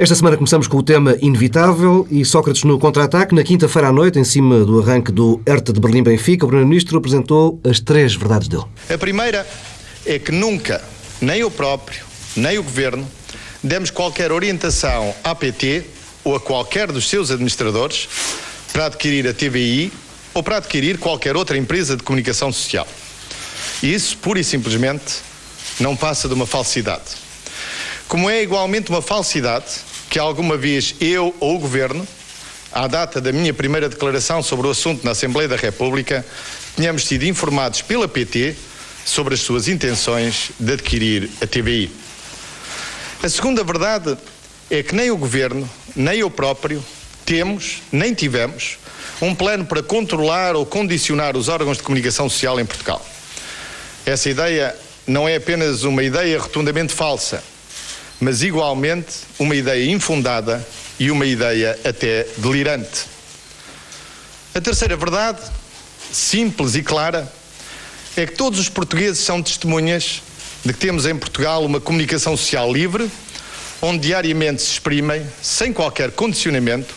Esta semana começamos com o tema inevitável e Sócrates no contra-ataque. Na quinta-feira à noite, em cima do arranque do Hertha de Berlim-Benfica, o Primeiro-Ministro apresentou as três verdades dele. A primeira é que nunca, nem o próprio, nem o Governo, demos qualquer orientação à PT ou a qualquer dos seus administradores para adquirir a TVI ou para adquirir qualquer outra empresa de comunicação social. Isso, pura e simplesmente, não passa de uma falsidade. Como é igualmente uma falsidade que alguma vez eu ou o Governo, à data da minha primeira declaração sobre o assunto na Assembleia da República, tenhamos sido informados pela PT sobre as suas intenções de adquirir a TVI. A segunda verdade é que nem o Governo, nem eu próprio temos, nem tivemos, um plano para controlar ou condicionar os órgãos de comunicação social em Portugal. Essa ideia não é apenas uma ideia rotundamente falsa, mas igualmente uma ideia infundada e uma ideia até delirante. A terceira verdade, simples e clara, é que todos os portugueses são testemunhas de que temos em Portugal uma comunicação social livre, onde diariamente se exprimem, sem qualquer condicionamento,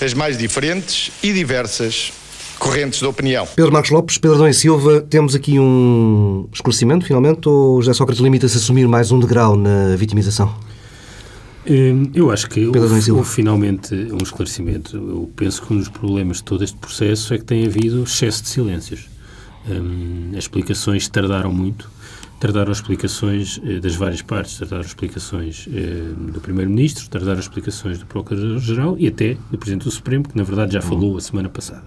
as mais diferentes e diversas correntes de opinião. Pedro Marcos Lopes, Pedro Adão e Silva, temos aqui um esclarecimento, finalmente, ou José Sócrates limita-se a assumir mais um degrau na vitimização? Hum, eu acho que houve, houve, finalmente um esclarecimento. Eu penso que um dos problemas de todo este processo é que tem havido excesso de silêncios. Um, as explicações tardaram muito tardaram explicações eh, das várias partes, tardaram explicações eh, do Primeiro-Ministro, tardaram explicações do Procurador-Geral e até do Presidente do Supremo, que na verdade já uhum. falou a semana passada.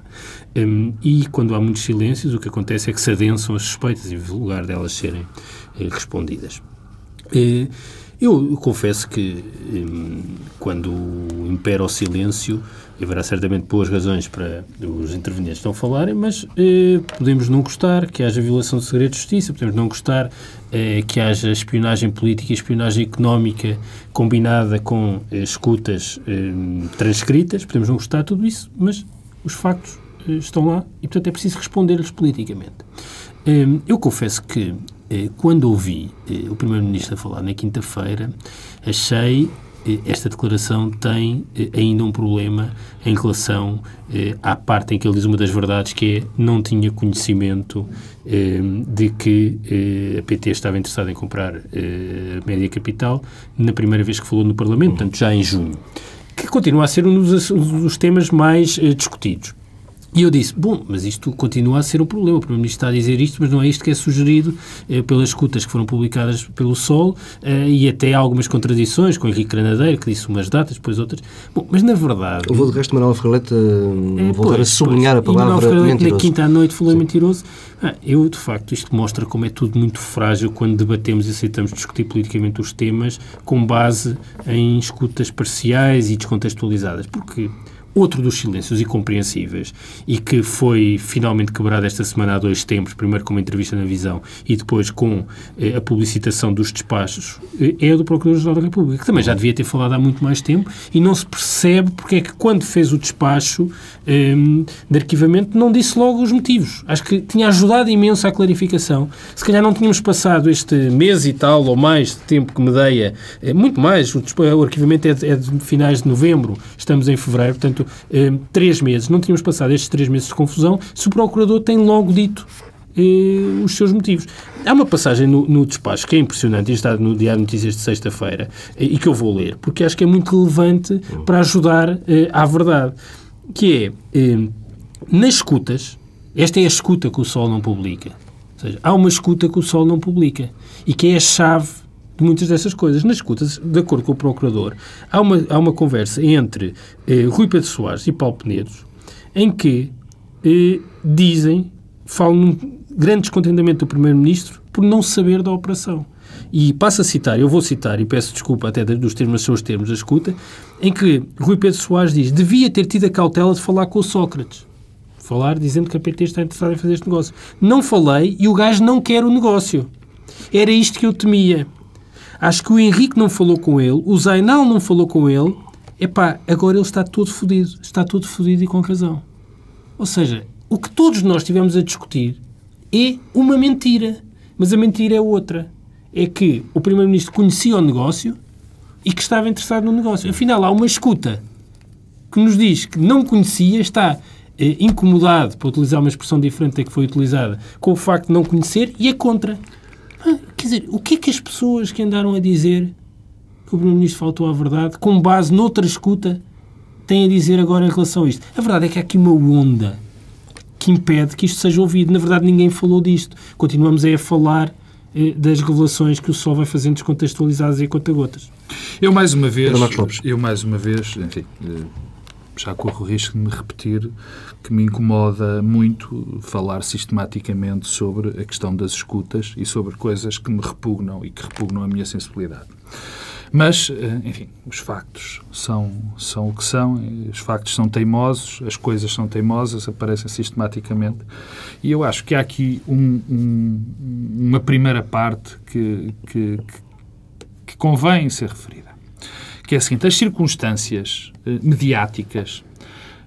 Um, e quando há muitos silêncios, o que acontece é que se adensam as suspeitas em lugar delas serem eh, respondidas. Eu, eu, confesso que um, quando impera o silêncio, haverá certamente boas razões para os intervenientes não falarem, mas eh, podemos não gostar que haja violação de segredo de justiça, podemos não gostar eh, que haja espionagem política e espionagem económica combinada com eh, escutas eh, transcritas, podemos não gostar de tudo isso, mas os factos eh, estão lá e, portanto, é preciso responder-lhes politicamente. Eh, eu confesso que quando ouvi o Primeiro-Ministro a falar na quinta-feira, achei esta declaração tem eh, ainda um problema em relação eh, à parte em que ele diz uma das verdades, que é não tinha conhecimento eh, de que a PT estava interessada em comprar a Média Capital na primeira vez que falou no Parlamento, portanto, já em junho, que continua a ser um dos, um dos temas mais discutidos. E eu disse, bom, mas isto continua a ser um problema. O Primeiro-Ministro está a dizer isto, mas não é isto que é sugerido eh, pelas escutas que foram publicadas pelo Sol eh, e até há algumas contradições com Henrique Granadeiro, que disse umas datas, depois outras. Bom, mas na verdade... Eu vou, de resto, Manuel Ferreira é, voltar pois, a sublinhar pois, a palavra e mentiroso. na quinta à noite falou Sim. mentiroso. Ah, eu, de facto, isto mostra como é tudo muito frágil quando debatemos e aceitamos discutir politicamente os temas com base em escutas parciais e descontextualizadas. Porque Outro dos silêncios incompreensíveis e que foi finalmente quebrado esta semana há dois tempos, primeiro com uma entrevista na Visão e depois com eh, a publicitação dos despachos, eh, é o do Procurador-Geral da República, que também já devia ter falado há muito mais tempo e não se percebe porque é que quando fez o despacho eh, de arquivamento não disse logo os motivos. Acho que tinha ajudado imenso à clarificação. Se calhar não tínhamos passado este mês e tal ou mais de tempo que me deia, eh, muito mais, o, o arquivamento é de, é de finais de novembro, estamos em fevereiro, portanto eh, três meses, não tínhamos passado estes três meses de confusão. Se o Procurador tem logo dito eh, os seus motivos. Há uma passagem no, no, despacho que é impressionante, está no Diário de Notícias de sexta-feira, eh, e que eu vou ler, porque acho que é muito relevante para ajudar à verdade, que é, nas escutas, esta é a escuta que o Sol não publica, ou seja, há uma escuta que o Sol não publica, e que é a chave de muitas dessas coisas. Nas escutas, de acordo com o Procurador, há uma, há uma conversa entre eh, Rui Pedro Soares e Paulo Penedos em que eh, dizem, falam num grande descontentamento do Primeiro-Ministro por não saber da operação. E passo a citar, eu vou citar, e peço desculpa até dos termos, os termos da escuta, em que Rui Pedro Soares diz devia ter tido a cautela de falar com o Sócrates. Falar dizendo que a PT está interessada em fazer este negócio. Não falei e o gajo não quer o negócio. Era isto que eu temia. Acho que o Henrique não falou com ele, o Zainal não falou com ele. Epá, agora ele está todo fodido. Está todo fodido e com razão. Ou seja, o que todos nós tivemos a discutir é uma mentira. Mas a mentira é outra. É que o Primeiro-Ministro conhecia o negócio, e que estava interessado no negócio. Afinal, há uma escuta que nos diz que não conhecia, está eh, incomodado, para utilizar uma expressão diferente da que foi utilizada, com o facto de não conhecer e é contra. Quer dizer, o que é que as pessoas que andaram a dizer que o Primeiro-Ministro faltou à verdade, com base noutra escuta, têm a dizer agora em relação a isto? A verdade é que há aqui uma onda que impede que isto seja ouvido. Na verdade, ninguém falou disto. Continuamos a falar eh, das revelações que o Sol vai fazendo descontextualizadas e a conta-gotas. Eu mais uma vez, eu mais uma vez, enfim, eh, já corro o risco de me repetir que me incomoda muito falar sistematicamente sobre a questão das escutas e sobre coisas que me repugnam e que repugnam a minha sensibilidade. Mas, eh, enfim, os factos são, são o que são, os factos são teimosos, as coisas são teimosas, aparecem sistematicamente. E eu acho que há aqui um, um, uma primeira parte que, que, que convém ser referida, que é a seguinte: as circunstâncias eh, mediáticas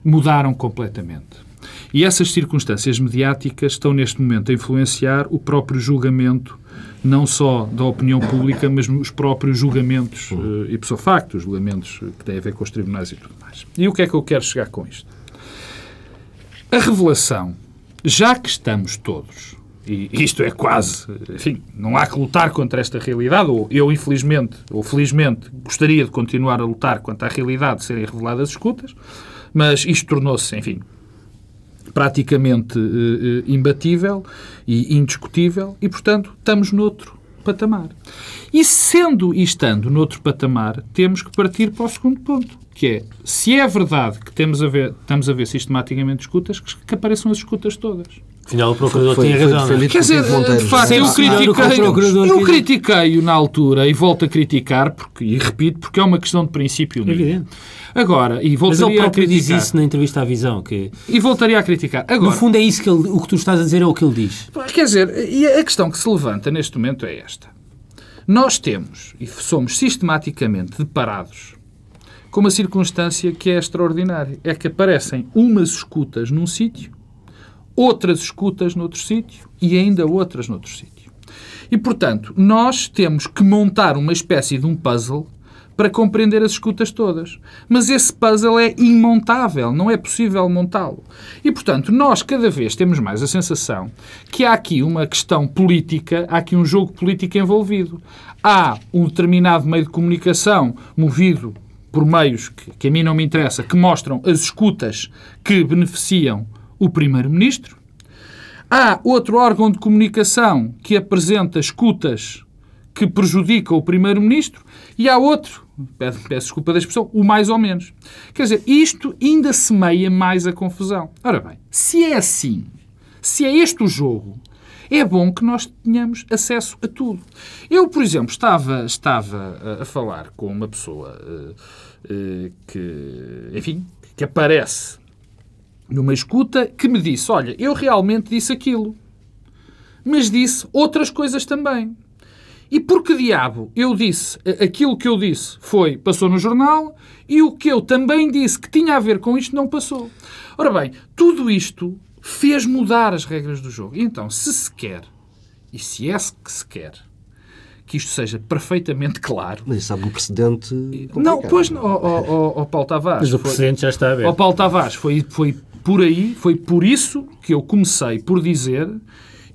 mudaram completamente. E essas circunstâncias mediáticas estão neste momento a influenciar o próprio julgamento não só da opinião pública, mas os próprios julgamentos uh, ipso facto, os julgamentos que têm a ver com os tribunais e tudo mais. E o que é que eu quero chegar com isto? A revelação, já que estamos todos, e isto é quase, enfim, não há que lutar contra esta realidade, ou eu, infelizmente, ou felizmente, gostaria de continuar a lutar contra a realidade de serem reveladas escutas, mas isto tornou-se, enfim, praticamente uh, imbatível e indiscutível e, portanto, estamos noutro patamar. E sendo e estando noutro patamar, temos que partir para o segundo ponto, que é, se é verdade que temos a ver, estamos a ver sistematicamente escutas, que apareçam as escutas todas. Afinal, o Procurador foi, tinha razão. Foi, é? Quer dizer, de facto, eu critiquei-o eu critiquei na altura e volto a criticar, porque, e repito, porque é uma questão de princípio mesmo. Evidente. Agora, e voltaria Mas ele próprio a criticar. diz isso na entrevista à Visão. Que... E voltaria a criticar. Agora, no fundo é isso que ele, o que tu estás a dizer é o que ele diz. Quer dizer, e a questão que se levanta neste momento é esta. Nós temos, e somos sistematicamente deparados com uma circunstância que é extraordinária. É que aparecem umas escutas num sítio outras escutas noutro sítio e ainda outras noutro sítio. E, portanto, nós temos que montar uma espécie de um puzzle para compreender as escutas todas. Mas esse puzzle é imontável, não é possível montá-lo. E, portanto, nós cada vez temos mais a sensação que há aqui uma questão política, há aqui um jogo político envolvido. Há um determinado meio de comunicação movido por meios que, que a mim não me interessa, que mostram as escutas que beneficiam o Primeiro-Ministro. Há outro órgão de comunicação que apresenta escutas que prejudicam o Primeiro-Ministro e há outro, peço, peço desculpa da expressão, o mais ou menos. Quer dizer, isto ainda semeia mais a confusão. Ora bem, se é assim, se é este o jogo, é bom que nós tenhamos acesso a tudo. Eu, por exemplo, estava, estava a, falar com uma pessoa uh, uh, que, enfim, que aparece numa escuta, que me disse: Olha, eu realmente disse aquilo, mas disse outras coisas também. E por que diabo eu disse aquilo que eu disse foi passou no jornal e o que eu também disse que tinha a ver com isto não passou? Ora bem, tudo isto fez mudar as regras do jogo. E então, se se quer, e se é que se quer, que isto seja perfeitamente claro. Mas isso há um precedente. Não, pois, o oh, oh, Paulo Tavares. Mas o precedente já está a ver. O Paulo Tavares foi, foi por aí, foi por isso que eu comecei por dizer,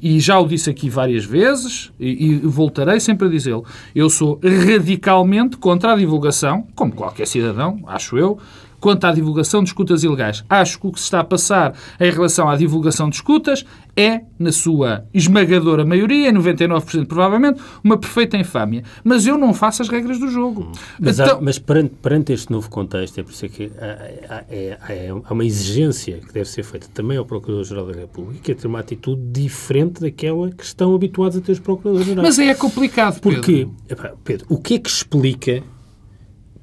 e já o disse aqui várias vezes, e, e voltarei sempre a dizê-lo, eu sou radicalmente contra a divulgação, como qualquer cidadão, acho eu, quanto à divulgação de escutas ilegais. Acho que o que se está a passar em relação à divulgação de escutas é, na sua esmagadora maioria, 99% provavelmente, uma perfeita infâmia. Mas eu não faço as regras do jogo. Mas, então... há, mas perante, perante, este novo contexto, é por isso que há, há, é, há, uma exigência que deve ser feita também ao Procurador-Geral da República, que é ter uma atitude diferente daquela que estão habituados a ter os Procuradores-Gerais. Mas é complicado, Pedro. Porque, Pedro, o que é que explica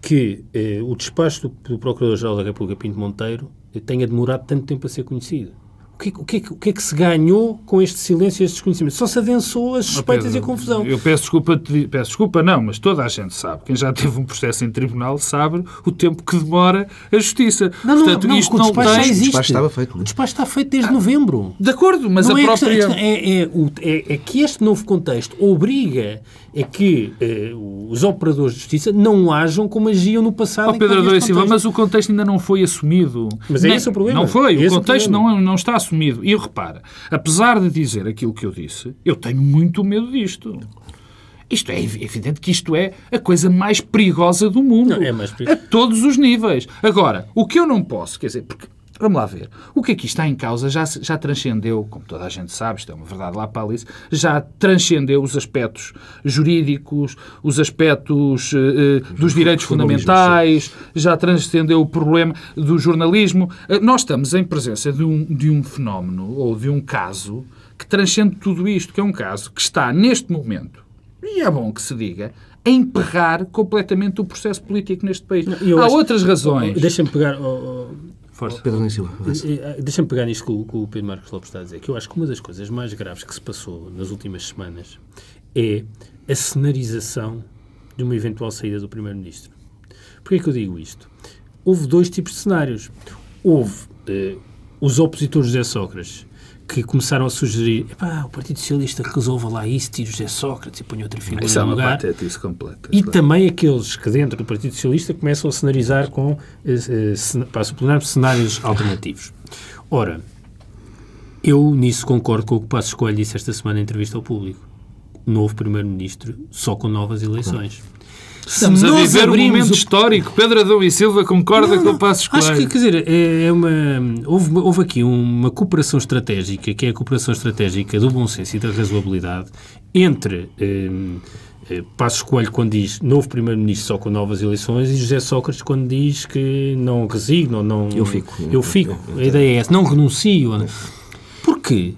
que eh, o despacho do, do Procurador-Geral da República, Pinto Monteiro, tenha demorado tanto tempo a ser conhecido. O que, o, que, o que é que se ganhou com este silêncio e este desconhecimento? Só se adensou as suspeitas Pedro, e a confusão. Eu peço desculpa, peço desculpa, não, mas toda a gente sabe. Quem já teve um processo em tribunal sabe o tempo que demora a justiça. Não, não, Portanto, não, isto o não despacho já tem... existe. O despacho estava feito, não é? O despacho está feito desde novembro. De acordo, mas Não a é, própria... questão- é, é, o- é- é que este novo contexto obriga a que eh, os operadores de justiça não ajam como agiam no passado. Que Pedro este Silva, mas o contexto ainda não foi assumido. Mas é Nem- esse o problema. Não foi, Esse é o o contexto não, não está assumido. E repara, apesar de dizer aquilo que eu disse, eu tenho muito medo disto. Isto é ev- evidente que isto é a coisa mais perigosa do mundo. Não, é mais perigo- A todos os níveis. Agora, o que eu não posso, quer dizer, porque. Vamos lá ver. O que aqui está em causa já, já transcendeu, como toda a gente sabe, isto é uma verdade lá para Alice, já transcendeu os aspectos jurídicos, os aspectos eh, eh, dos direitos fundamentais, já transcendeu o problema do jornalismo. Eh, Nós estamos em presença de um, de um fenómeno ou de um caso que transcende tudo isto, que é um caso que está neste momento, e é bom que se diga, a emperrar completamente o processo político neste país. eu Há acho- outras razões. Deixa-me pegar. oh, oh, Força. Pedro Silva. eh, Deixa-me pegar nisto que o, que o Pedro Marcos Lopes está a dizer, que eu acho que uma das coisas mais graves que se passou nas últimas semanas é a cenarização de uma eventual saída do Primeiro-Ministro. Porquê é que eu digo isto? Houve dois tipos de cenários. Houve eh, os opositores de Sócrates, que começaram a sugerir o Partido Socialista resolva lá isso, tire José Sócrates e ponha outra figura Isso é no uma lugar. patetice completa. E também aqueles que dentro do Partido Socialista começam a cenarizar com, eh, eh, sublinhar, cenários alternativos. Ora, eu nisso concordo com o que o Passo Escolho disse esta semana em entrevista ao público. Novo Primeiro-Ministro, só com novas eleições. Estamos Se a viver um momento o- histórico. Pedro Adão e Silva concorda com o Passo Escolho. Acho que, quer dizer, é, é uma, houve, houve aqui uma cooperação estratégica, que é a cooperação estratégica do bom senso e da razoabilidade, entre eh, eh, Passos Coelho quando diz novo Primeiro-Ministro só com novas eleições e José Sócrates quando diz que não resigno, não... Eu fico. Eu fico. A ideia é essa. Não renuncio. Porquê?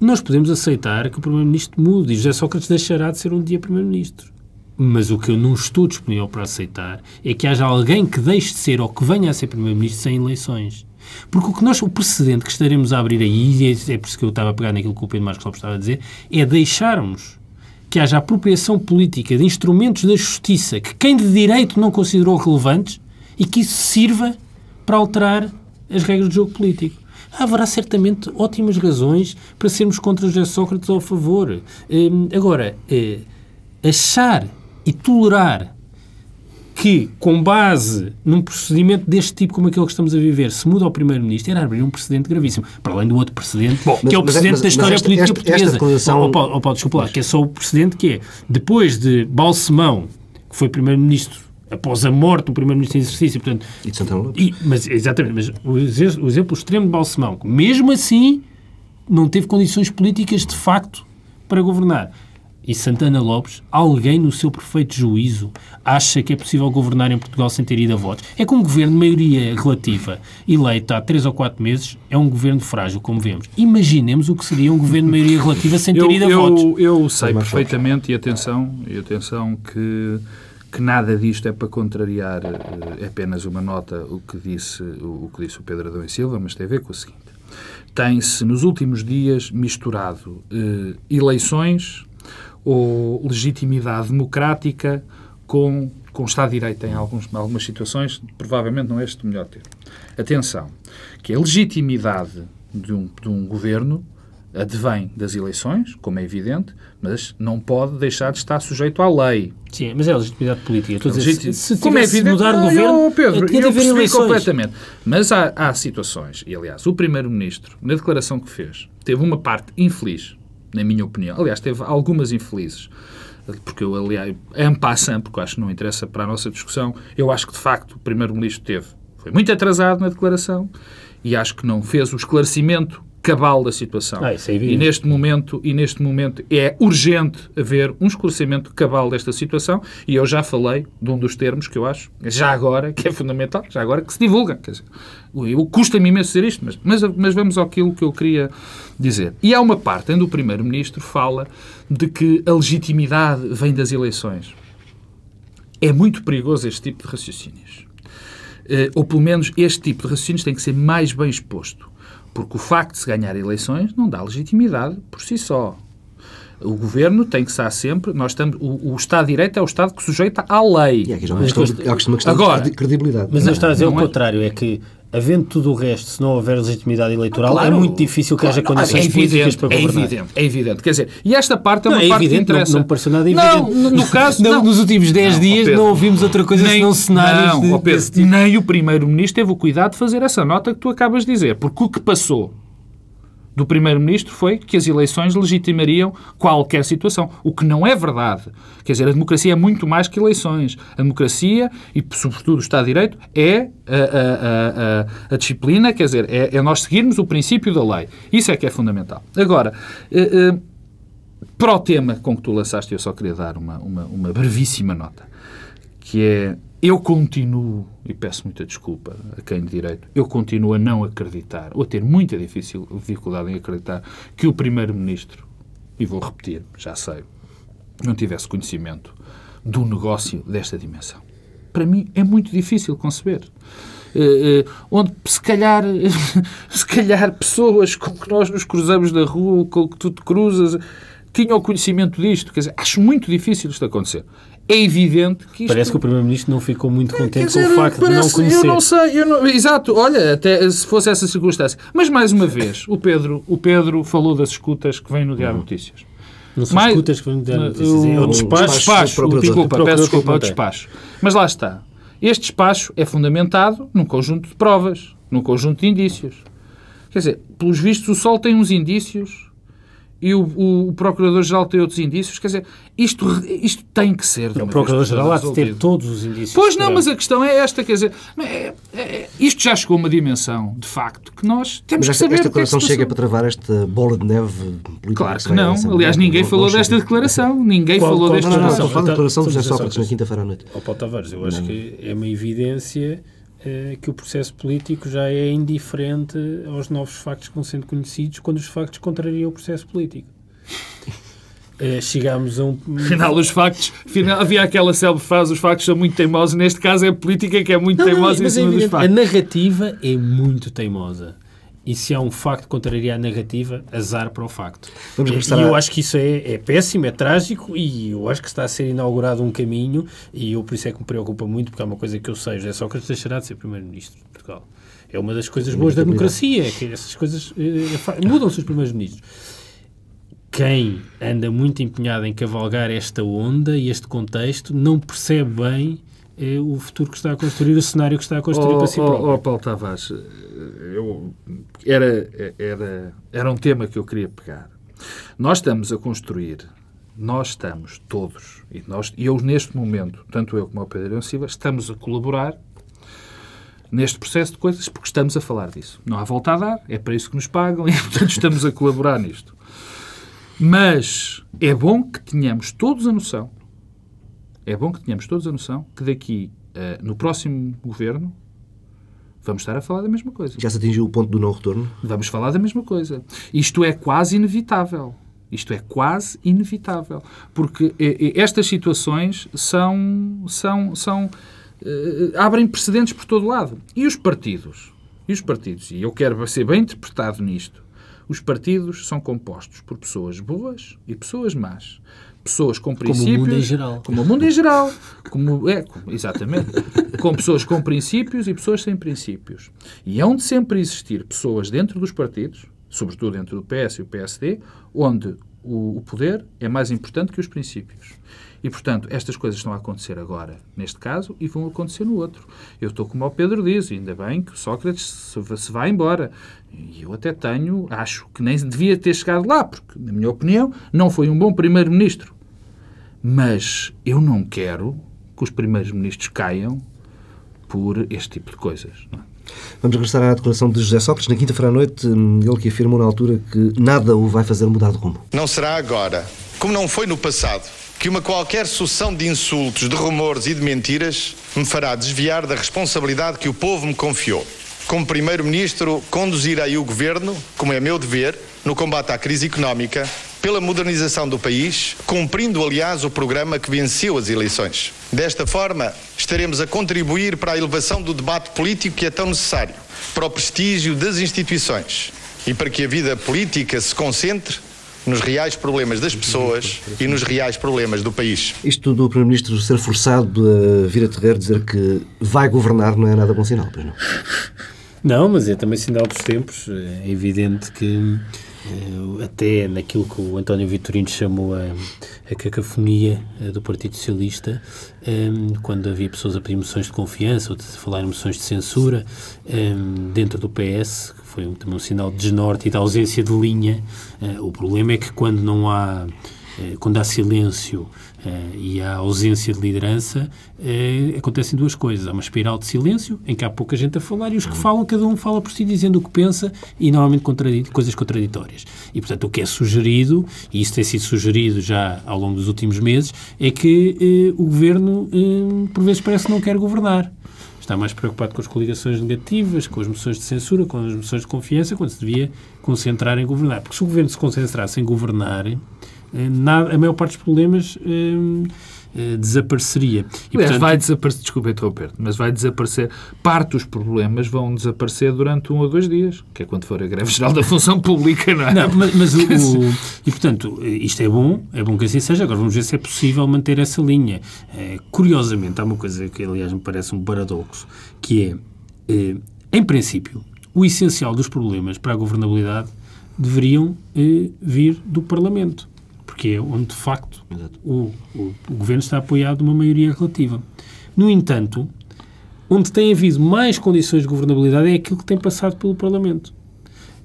Nós podemos aceitar que o Primeiro-Ministro mude e José Sócrates deixará de ser um dia Primeiro-Ministro. Mas o que eu não estou disponível para aceitar é que haja alguém que deixe de ser ou que venha a ser Primeiro-Ministro sem eleições. Porque o, que nós, o precedente que estaremos a abrir aí, e é, é por isso que eu estava a pegar naquilo que o Pedro Marcos Lopes estava a dizer, é deixarmos que haja apropriação política de instrumentos da justiça que quem de direito não considerou relevantes e que isso sirva para alterar as regras do jogo político. Haverá certamente ótimas razões para sermos contra José Sócrates ou a favor. Hum, agora, eh, achar e tolerar que, com base num procedimento deste tipo como aquele que estamos a viver, se muda ao Primeiro-Ministro, era abrir um precedente gravíssimo. Para além do outro precedente, que mas- é o precedente mas- da mas história esta- política esta- esta portuguesa. declaração- Oh, oh, oh, Paulo, desculpa lá, que é só o precedente que é, depois de Balsemão, que foi Primeiro-Ministro após a morte do Primeiro-Ministro em exercício, portanto, E de Santana Lopes. e- mas, exatamente, mas o, o exemplo extremo de Balsemão, que mesmo assim não teve condições políticas de facto para governar. E Santana Lopes, alguém no seu perfeito juízo acha que é possível governar em Portugal sem ter ido a votos? É que um governo de maioria relativa eleito há três ou quatro meses é um governo frágil, como vemos. Imaginemos o que seria um governo de maioria relativa sem ter eu, ido a votos. eu, eu sei perfeitamente, e atenção, e atenção que, que nada disto é para contrariar eh, apenas uma nota o que disse o, o que disse o Pedro Adão e Silva, mas tem a ver com o seguinte. Tem-se, nos últimos dias, misturado eh, eleições ou legitimidade democrática com, com Estado de Direito em alguns, algumas situações, provavelmente não é este o melhor termo. Atenção, que a legitimidade de um, de um governo advém das eleições, como é evidente, mas não pode deixar de estar sujeito à lei. Sim, mas é a legitimidade política. Estou a dizer, Legítimo. se, se como é evidente, mudar não, governo, eu, Pedro, eu haver eleições. completamente. Mas há, há situações, e aliás, o Primeiro-Ministro, na declaração que fez, teve uma parte infeliz, na minha opinião. Aliás, teve algumas infelizes. Porque eu, aliás, en passant, porque eu acho que não interessa para a nossa discussão, eu acho que de facto o Primeiro-Ministro teve. Foi muito atrasado na declaração e acho que não fez o esclarecimento cabal da situação. Ah, é e neste momento e neste momento é urgente haver um esclarecimento cabal desta situação e eu já falei de um dos termos que eu acho já agora que é fundamental já agora que se divulga. Quer dizer, custa-me imenso dizer isto mas, mas mas vamos àquilo que eu queria dizer. E há uma parte onde o primeiro-ministro fala de que a legitimidade vem das eleições. É muito perigoso este tipo de raciocínios. Eh, ou pelo menos este tipo de raciocínios tem que ser mais bem exposto Porque o facto de se ganhar eleições não dá legitimidade por si só. O governo tem que estar sempre. Nós estamos, o, o Estado de Direito é o Estado que sujeita à lei. E aqui já é uma questão, de, é uma questão Agora, de credibilidade. Mas eu estou a dizer o não é. contrário, é que, havendo tudo o resto, se não houver legitimidade eleitoral, Claro. é muito difícil que haja Claro, condições é políticas evidente, para é governar. evidente, é evidente. Quer dizer, e esta parte é Não, uma é parte evidente, que não- interessa. não me pareceu nada Não, evidente. no, no caso, Não, não. Nos últimos 10 Não, dias Pedro, não ouvimos outra coisa nem, senão cenários não, de, ó Pedro, desse tipo. nem o Primeiro-Ministro teve o cuidado de fazer essa nota que tu acabas de dizer. Porque o que passou do Primeiro-Ministro foi que as eleições legitimariam qualquer situação. O que não é verdade. Quer dizer, a democracia é muito mais que eleições. A democracia, e sobretudo o Estado de Direito, é a, a- a- a- disciplina, quer dizer, é, é nós seguirmos o princípio da lei. Isso é que é fundamental. Agora, eh, eh, para o tema com que tu lançaste, eu só queria dar uma, uma, uma brevíssima nota, que é, eu continuo, e peço muita desculpa a quem de direito, eu continuo a não acreditar, ou a ter muita difícil, dificuldade em acreditar, que o Primeiro-Ministro, e vou repetir, já sei, não tivesse conhecimento do negócio desta dimensão. Para mim é muito difícil conceber. Eh, onde se calhar, se calhar pessoas com que nós nos cruzamos na rua, com que tu te cruzas, tinham conhecimento disto. Quer dizer, acho muito difícil isto acontecer. É evidente que isto... Parece que o Primeiro-Ministro não ficou muito contente dizer, com o facto de não parece- conhecer. Eu não sei, eu não- exato, olha, até se fosse essa circunstância. Mas mais uma vez, o Pedro, o Pedro falou das escutas que vêm no Diário de Notícias. Não são Mais- escutas que vão dar notícias. É o o despacho. despacho. desculpa, O procurador peço desculpa, o despacho. Mas lá está. Este despacho é fundamentado num conjunto de provas, num conjunto de indícios. Quer dizer, pelos vistos, o Sol tem uns indícios e o, o- o Procurador-Geral tem outros indícios. Quer dizer, isto, isto tem que ser. O Procurador-Geral há de ter todos os indícios. Pois não, mas a questão é esta, quer dizer, é- é- isto já chegou a uma dimensão, de facto, que nós temos Mas que esta, saber esta que é que declaração chega passou. para travar esta bola de neve política. Claro que vai não. Aliás, ninguém não- falou não desta chega. declaração. Ninguém Qual- falou qual- desta Não, não, não, Não, estou a falar da então, declaração do José José Sócrates na Sócrates. quinta-feira à noite. Ó Paulo Tavares, eu acho que é uma evidência eh, que o processo político já é indiferente aos novos factos que vão sendo conhecidos quando os factos contrariam o processo político. Eh, chegámos a um... Afinal, os factos, afinal, havia aquela célebre frase: os factos são muito teimosos. Neste caso, é a política que é muito Não, não, teimosa em mas é cima dos evidente, a factos. narrativa é muito teimosa. E se há um facto que contraria a narrativa, azar para o facto. Vamos E- e eu acho que isso é, é péssimo, é trágico e eu acho que está a ser inaugurado um caminho e eu por isso é que me preocupa muito, porque é uma coisa que eu sei, José Sócrates deixará de ser Primeiro-Ministro de Portugal. É uma das coisas boas da democracia, é que essas coisas eh, fa- mudam-se os Primeiros-Ministros. Quem anda muito empenhado em cavalgar esta onda e este contexto não percebe bem eh, o futuro que está a construir, o cenário que está a construir para si próprio. Oh, Paulo Tavares, eu, era, era, era um tema que eu queria pegar. Nós estamos a construir, nós estamos todos, e nós, e eu neste momento, tanto eu como o Pedro Silva, estamos a colaborar neste processo de coisas porque estamos a falar disso. Não há volta a dar, é para isso que nos pagam e, portanto, estamos a colaborar nisto. Mas é bom que tenhamos todos a noção, é bom que tenhamos todos a noção que daqui, eh, no próximo governo, vamos estar a falar da mesma coisa. Já se atingiu o ponto do não retorno? Vamos falar da mesma coisa. Isto é quase inevitável. Isto é quase inevitável. Porque eh, eh, estas situações são. são, são eh, abrem precedentes por todo lado. E os partidos? E os partidos? E eu quero ser bem interpretado nisto. Os partidos são compostos por pessoas boas e pessoas más. Pessoas com o princípios. mundo em geral. Como o mundo em geral. Como, é, como- exatamente. com pessoas com princípios e pessoas sem princípios. E hão de sempre existir pessoas dentro dos partidos, sobretudo dentro do PS e o PSD, onde o, o poder é mais importante que os princípios. E, portanto, estas coisas estão a acontecer agora, neste caso, e vão acontecer no outro. Eu estou como o Pedro diz, ainda bem que Sócrates se, se vai embora. E eu até tenho, acho que nem devia ter chegado lá, porque, na minha opinião, não foi um bom primeiro-ministro. Mas eu não quero que os primeiros-ministros caiam por este tipo de coisas. não é? Vamos regressar à declaração de José Sócrates. Na quinta-feira à noite, hum, ele que afirmou na altura que nada o vai fazer mudar de rumo. Não será agora, como não foi no passado, que uma qualquer sucessão de insultos, de rumores e de mentiras me fará desviar da responsabilidade que o povo me confiou. Como Primeiro-Ministro, conduzirei o Governo, como é meu dever, no combate à crise económica, pela modernização do país, cumprindo, aliás, o programa que venceu as eleições. Desta forma, estaremos a contribuir para a elevação do debate político que é tão necessário, para o prestígio das instituições e para que a vida política se concentre nos reais problemas das pessoas e nos reais problemas do país. Isto do Primeiro-Ministro ser forçado a vir a terreiro dizer que vai governar não é nada bom sinal, pois não? Não, mas é também sinal dos tempos. É evidente que até naquilo que o António Vitorino chamou a, a cacofonia eh, do Partido Socialista, um, quando havia pessoas a pedir moções de confiança ou de falar em moções de censura um, dentro do PS, que foi também um sinal de desnorte e de ausência de linha. Uh, o problema é que quando não há quando há silêncio uh, e há ausência de liderança, acontecem duas coisas. Há uma espiral de silêncio, em que há pouca gente a falar, e os que falam, cada um fala por si, dizendo o que pensa, e normalmente coisas contraditórias. E, portanto, o que é sugerido, e isso tem sido sugerido já ao longo dos últimos meses, é que o Governo, por vezes, parece que não quer governar está mais preocupado com as coligações negativas, com as moções de censura, com as moções de confiança, quando se devia concentrar em governar. Porque se o governo se concentrasse em governar, eh, nada, a maior parte dos problemas eh, eh, desapareceria. E, Aliás, portanto... vai desaparecer, desculpa interromper mas vai desaparecer, parte dos problemas vão desaparecer durante um ou dois dias, que é quando for a greve geral da função pública, não é? Não, mas, mas o, o, E, portanto, isto é bom, é bom que assim seja, agora vamos ver se é possível manter essa linha. É, curiosamente, há uma coisa que, aliás, me parece um paradoxo, que é, é em princípio, o essencial dos problemas para a governabilidade deveriam eh, vir do Parlamento porque é onde, de facto, o, o, o, governo está apoiado numa maioria relativa. No entanto, onde tem havido mais condições de governabilidade é aquilo que tem passado pelo Parlamento.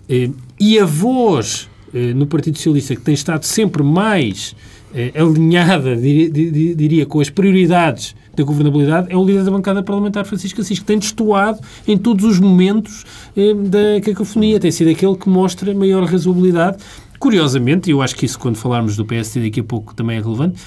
Eh, e a voz eh, no Partido Socialista, que tem estado sempre mais eh, alinhada, diria, diria, com as prioridades da governabilidade, é o líder da bancada parlamentar, Francisco Assis, que tem destoado em todos os momentos da cacofonia. Tem sido aquele que mostra maior razoabilidade Curiosamente, e eu acho que isso, quando falarmos do PSD daqui a pouco, também é relevante,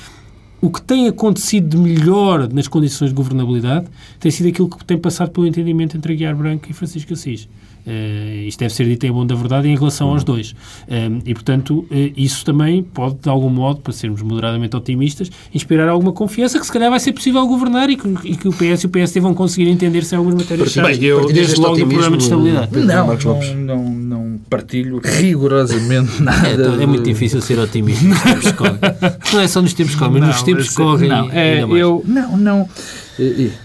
o que tem acontecido de melhor nas condições de governabilidade tem sido aquilo que tem passado pelo entendimento entre Aguiar Branco e Francisco Assis. Uh, isto deve ser dito em bom da verdade em relação aos dois. Uh, e, portanto, uh, isso também pode, de algum modo, para sermos moderadamente otimistas, inspirar alguma confiança que se calhar vai ser possível governar e que, e que o PS e o PSD vão conseguir entender-se em algumas matérias Bem, eu, desde logo no programa de estabilidade. Não, não, não, não partilho rigorosamente nada. É, é, muito difícil ser otimista nos tempos correm. Não é só nos tempos correm, mas nos tempos que correm. Não, é, eu, não, não.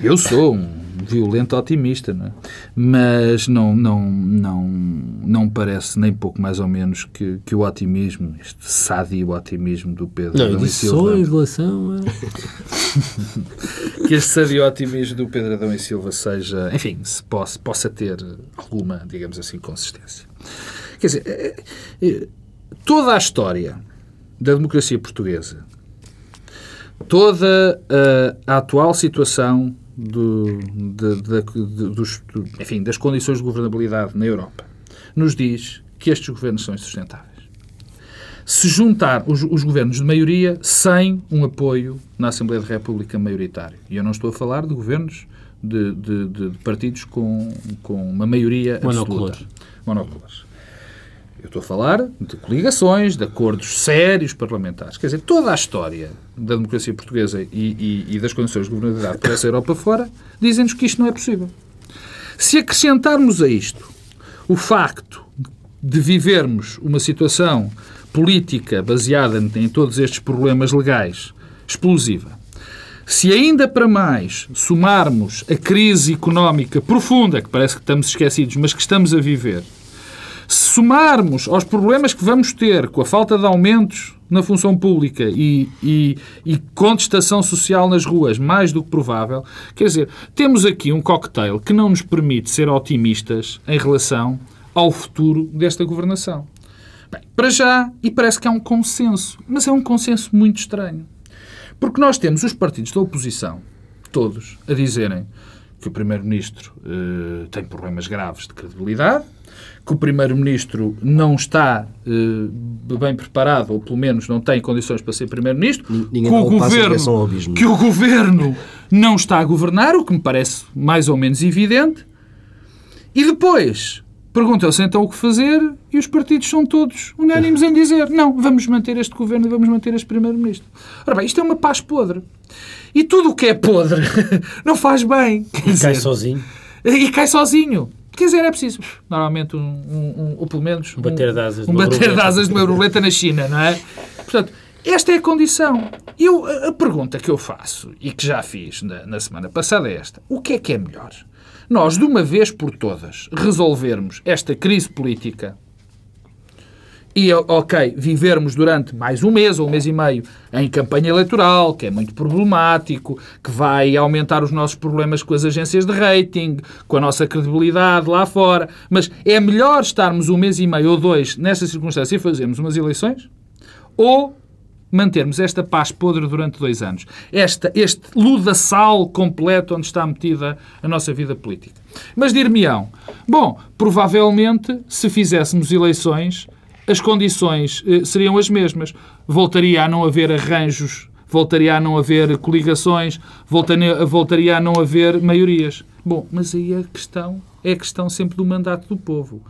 Eu sou um violento otimista, não é? mas não, não, não, não parece nem pouco mais ou menos que, que o otimismo, este sádio otimismo do Pedro não, Adão e Silva... Só em relação a... que este sádio otimismo do Pedro Adão e Silva seja, enfim, se possa, possa ter alguma, digamos assim, consistência. Quer dizer, eh, eh, toda a história da democracia portuguesa, toda a, a atual situação do, de, de, dos, enfim, das condições de governabilidade na Europa nos diz que estes governos são insustentáveis. Se juntar os, os, governos de maioria sem um apoio na Assembleia da República maioritário, e eu não estou a falar de governos de, de partidos com, com uma maioria absoluta. Monoculares. Eu estou a falar de coligações, de acordos sérios parlamentares. Quer dizer, toda a história da democracia portuguesa e, e, e das condições de governabilidade por essa Europa fora dizem-nos que isto não é possível. Se acrescentarmos a isto o facto de vivermos uma situação política baseada em todos estes problemas legais explosiva, se ainda para mais somarmos a crise económica profunda, que parece que estamos esquecidos, mas que estamos a viver, se somarmos aos problemas que vamos ter com a falta de aumentos na função pública e, e, e, contestação social nas ruas, mais do que provável, quer dizer, temos aqui um cocktail que não nos permite ser otimistas em relação ao futuro desta governação. Bem, para já, e parece que há um consenso, mas é um consenso muito estranho. Porque nós temos os partidos da oposição, todos, a dizerem que o Primeiro-Ministro eh, tem problemas graves de credibilidade, que o Primeiro-Ministro não está uh, bem preparado, ou pelo menos não tem condições para ser Primeiro-Ministro, que, o governo, que o Governo não está a governar, o que me parece mais ou menos evidente, e depois perguntam-se então o que fazer e os partidos são todos unânimes em dizer não, vamos manter este Governo e vamos manter este Primeiro-Ministro. Ora bem, isto é uma paz podre. E tudo o que é podre não faz bem. E cai sozinho. E cai sozinho. Quer dizer, é preciso, normalmente, um, um, ou pelo menos... Um bater de asas um, de uma bater de asas de uma borboleta na China, não é? Portanto, esta é a condição. Eu, a, a pergunta que eu faço, e que já fiz na, na semana passada, é esta. O que é que é melhor? Nós, de uma vez por todas, resolvermos esta crise política e, ok, vivermos durante mais um mês ou um mês e meio em campanha eleitoral, que é muito problemático, que vai aumentar os nossos problemas com as agências de rating, com a nossa credibilidade lá fora. Mas é melhor estarmos um mês e meio ou dois nesta circunstância e fazermos umas eleições? Ou mantermos esta paz podre durante dois anos? Esta, este ludaçal completo onde está metida a nossa vida política. Mas dir-me-ão, bom, provavelmente, se fizéssemos eleições, as condições eh, seriam as mesmas. Voltaria a não haver arranjos, voltaria a não haver coligações, voltaria, voltaria a não haver maiorias. Bom, mas aí a questão é a questão sempre do mandato do povo.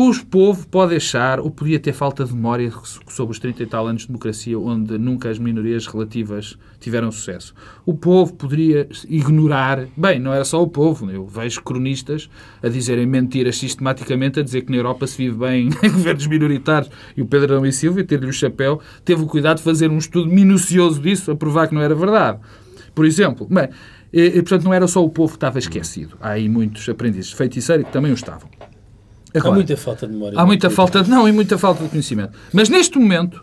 O povo pode achar, ou podia ter falta de memória sobre os 30 e tal anos de democracia, onde nunca as minorias relativas tiveram sucesso. O povo poderia ignorar. Bem, não era só o povo. Eu vejo cronistas a dizerem mentiras sistematicamente, a dizer que na Europa se vive bem em governos minoritários. E o Pedro Adão e Silva, ter-lhe o chapéu, teve o cuidado de fazer um estudo minucioso disso, a provar que não era verdade. Por exemplo, bem, e, portanto, não era só o povo que estava esquecido. Há aí muitos aprendizes de feiticeiro que também o estavam. Há muita falta de memória. Há muita falta de, não, e muita falta de conhecimento. Mas neste momento,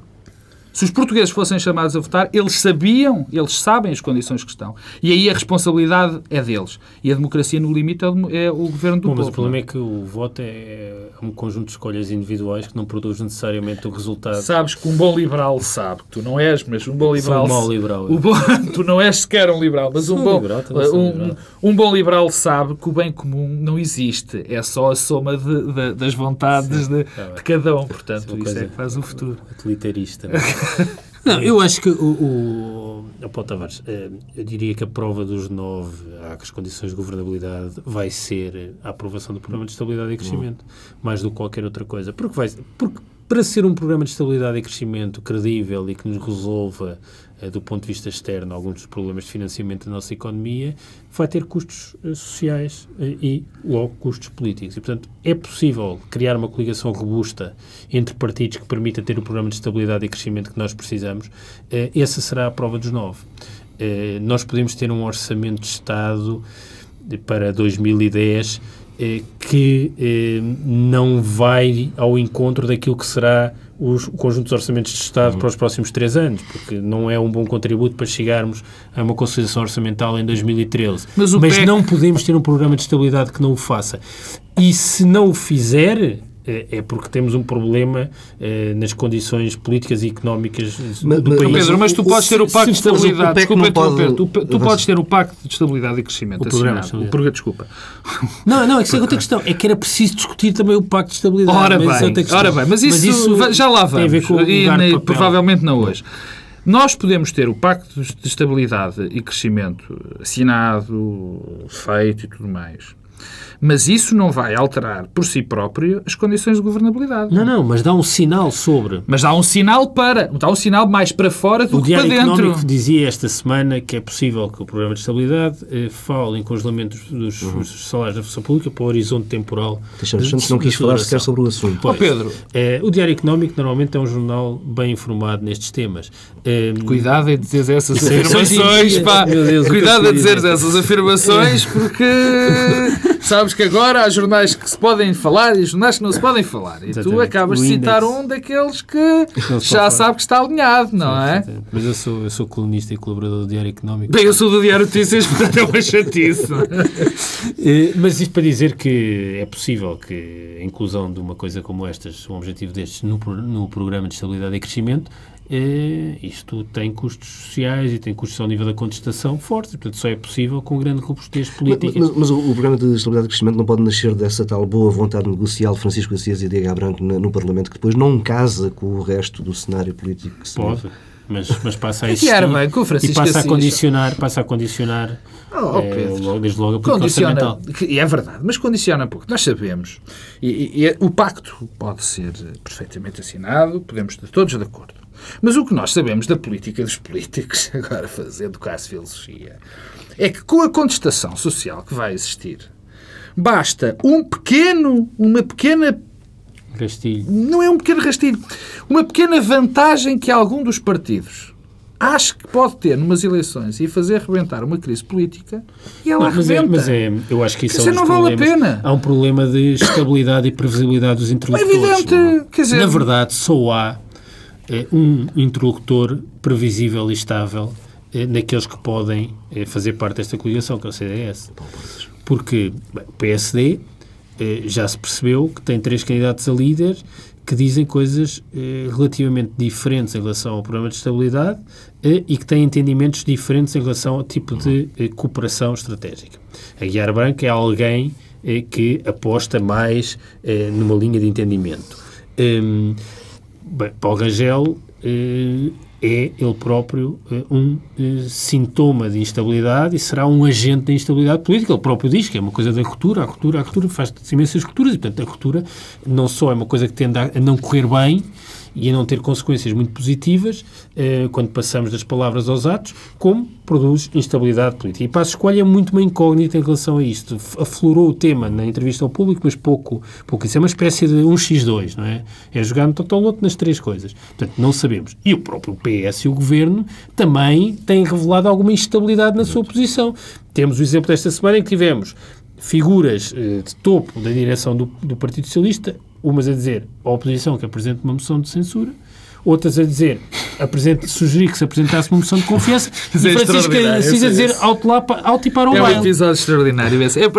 se os portugueses fossem chamados a votar, eles sabiam, eles sabem as condições que estão. E aí a responsabilidade é deles. E a democracia, no limite, é o, é governo do Bom, povo. mas o problema é que o voto é um conjunto de escolhas individuais que não produz necessariamente o resultado. Sabes que um bom liberal sabe que tu não és, mas um bom liberal. Sou um mau liberal. Bom, tu não és sequer um liberal, mas um bom, liberal, um, liberal. um bom liberal sabe que o bem comum não existe. É só a soma de- de- das vontades de, tá de cada um. Portanto, Isso é é que faz o futuro. utilitarista. não eu acho que o, o, Paulo Tavares, eh, eu diria que a prova dos nove às condições de governabilidade vai ser a aprovação do programa de estabilidade e crescimento, mais do que qualquer outra coisa. Porque, vai, porque para ser um programa de estabilidade e crescimento credível e que nos resolva, do ponto de vista externo, alguns dos problemas de financiamento da nossa economia, vai ter custos eh, sociais eh, e, logo, custos políticos. E, portanto, é possível criar uma coligação robusta entre partidos que permita ter o programa de estabilidade e crescimento que nós precisamos. Eh, Essa será a prova dos nove. Eh, Nós podemos ter um orçamento de Estado para 2010 eh, que eh, não vai ao encontro daquilo que será os, o conjunto dos orçamentos de Estado para os próximos três anos, porque não é um bom contributo para chegarmos a uma consolidação orçamental em 2013. Mas o PEC não podemos ter um programa de estabilidade que não o faça. E se não o fizer, eh, é porque temos um problema eh, nas condições políticas e económicas Mas- do mas- país. Pedro, mas tu o- podes ter o Pacto de Estabilidade. Desculpa não pode- interromper. Tu, tu podes ter o Pacto de Estabilidade e Crescimento O programa. O programa, desculpa. Não, não, é que isso é outra questão. É que era preciso discutir também o Pacto de Estabilidade. Ora mas isso é bem, questão. ora bem, mas isso, va- já lá tem a vamos. ver com o e provavelmente não hoje. Nós podemos ter o Pacto de Estabilidade e Crescimento assinado, feito e tudo mais. Mas isso não vai alterar por si próprio as condições de governabilidade. Não, não, mas dá um sinal sobre. Mas dá um sinal para, dá um sinal mais para fora do O que para Diário dentro. Económico dizia esta semana que é possível que o Programa de Estabilidade eh, fale em congelamento dos, Uhum. dos salários da função pública para o horizonte temporal. Teixeira de- não quis falar sequer sobre o assunto. Pois. Ó, Pedro. Eh, o Diário Económico normalmente é um jornal bem informado nestes temas. Eh, Cuidado em dizer essas afirmações, pá. Deus, o Cuidado a dizer. essas afirmações, porque sabes que agora há jornais que se podem falar e jornais que não se podem falar. E tu Exatamente. acabas de O citar índice. um daqueles que já sabe que está alinhado, não é? Mas eu sou, eu sou colunista e colaborador do Diário Económico. Bem, eu sou do Diário Notícias, portanto é uma chatice. Eh, Mas isto para dizer que é possível que a inclusão de uma coisa como estas, um objetivo destes, no, no Programa de Estabilidade e Crescimento, eh, isto tem custos sociais e tem custos ao nível da contestação fortes, e, portanto só é possível com grande robustez Mas, política. mas- mas o, o programa de estabilidade e crescimento não pode nascer dessa tal boa vontade negocial de Francisco Assis e Diego Branco no, no Parlamento, que depois não casa com o resto do cenário político que se Pode, mas, mas passa a Que existir bem, com o e passa a condicionar, passa a condicionar Oh, eh, Pedro. logo- desde logo a política Condiciona, e é verdade, mas condiciona pouco. Nós sabemos, e, e- e é- o pacto pode ser perfeitamente assinado, podemos estar todos de acordo. Mas o que nós sabemos da política dos políticos, agora fazendo quase filosofia, é que com a contestação social que vai existir, basta um pequeno, uma pequena Rastilho. não é um pequeno rastilho, uma pequena vantagem que algum dos partidos acho que pode ter numas eleições e fazer rebentar uma crise política e ela Não, mas, é, arrebenta. mas é, eu acho que isso é um não vale a pena. Há um problema de estabilidade e previsibilidade dos interlocutores. evidente, não é? quer dizer- Na verdade, só há um interlocutor previsível e estável eh, naqueles que podem eh, fazer parte desta coligação, que é o CDS. Porque bem, o PSD eh, já se percebeu que tem três candidatos a líder que dizem coisas eh, relativamente diferentes em relação ao programa de estabilidade eh, e que têm entendimentos diferentes em relação ao tipo de eh, cooperação estratégica. A Guiar Branco é alguém eh, que aposta mais eh, numa linha de entendimento. Hum, bem, Paulo Rangel eh, é ele próprio eh, um eh, sintoma de instabilidade e será um agente da instabilidade política. Ele próprio diz que é uma coisa da ruptura, a ruptura, a ruptura faz-se imensas rupturas e, portanto, a ruptura não só é uma coisa que tende a não correr bem e a não ter consequências muito positivas eh, quando passamos das palavras aos atos, como produz instabilidade política. E Passos Coelho é muito uma incógnita em relação a isto. Aflorou o tema na entrevista ao público, mas pouco, pouco. Isso é uma espécie de um x2, não é? É jogar no totoloto nas três coisas. Portanto, não sabemos. E o próprio PS e o Governo também têm revelado alguma instabilidade na sua posição. Temos o exemplo desta semana em que tivemos figuras eh, de topo da direção do, do Partido Socialista, umas a dizer a oposição que apresente uma moção de censura, outras a dizer, apresente, sugerir que se apresentasse uma moção de confiança, Isso e é Francisco Assis a esse- dizer alto, lá, alto e para o É um baile. episódio extraordinário esse. É, é,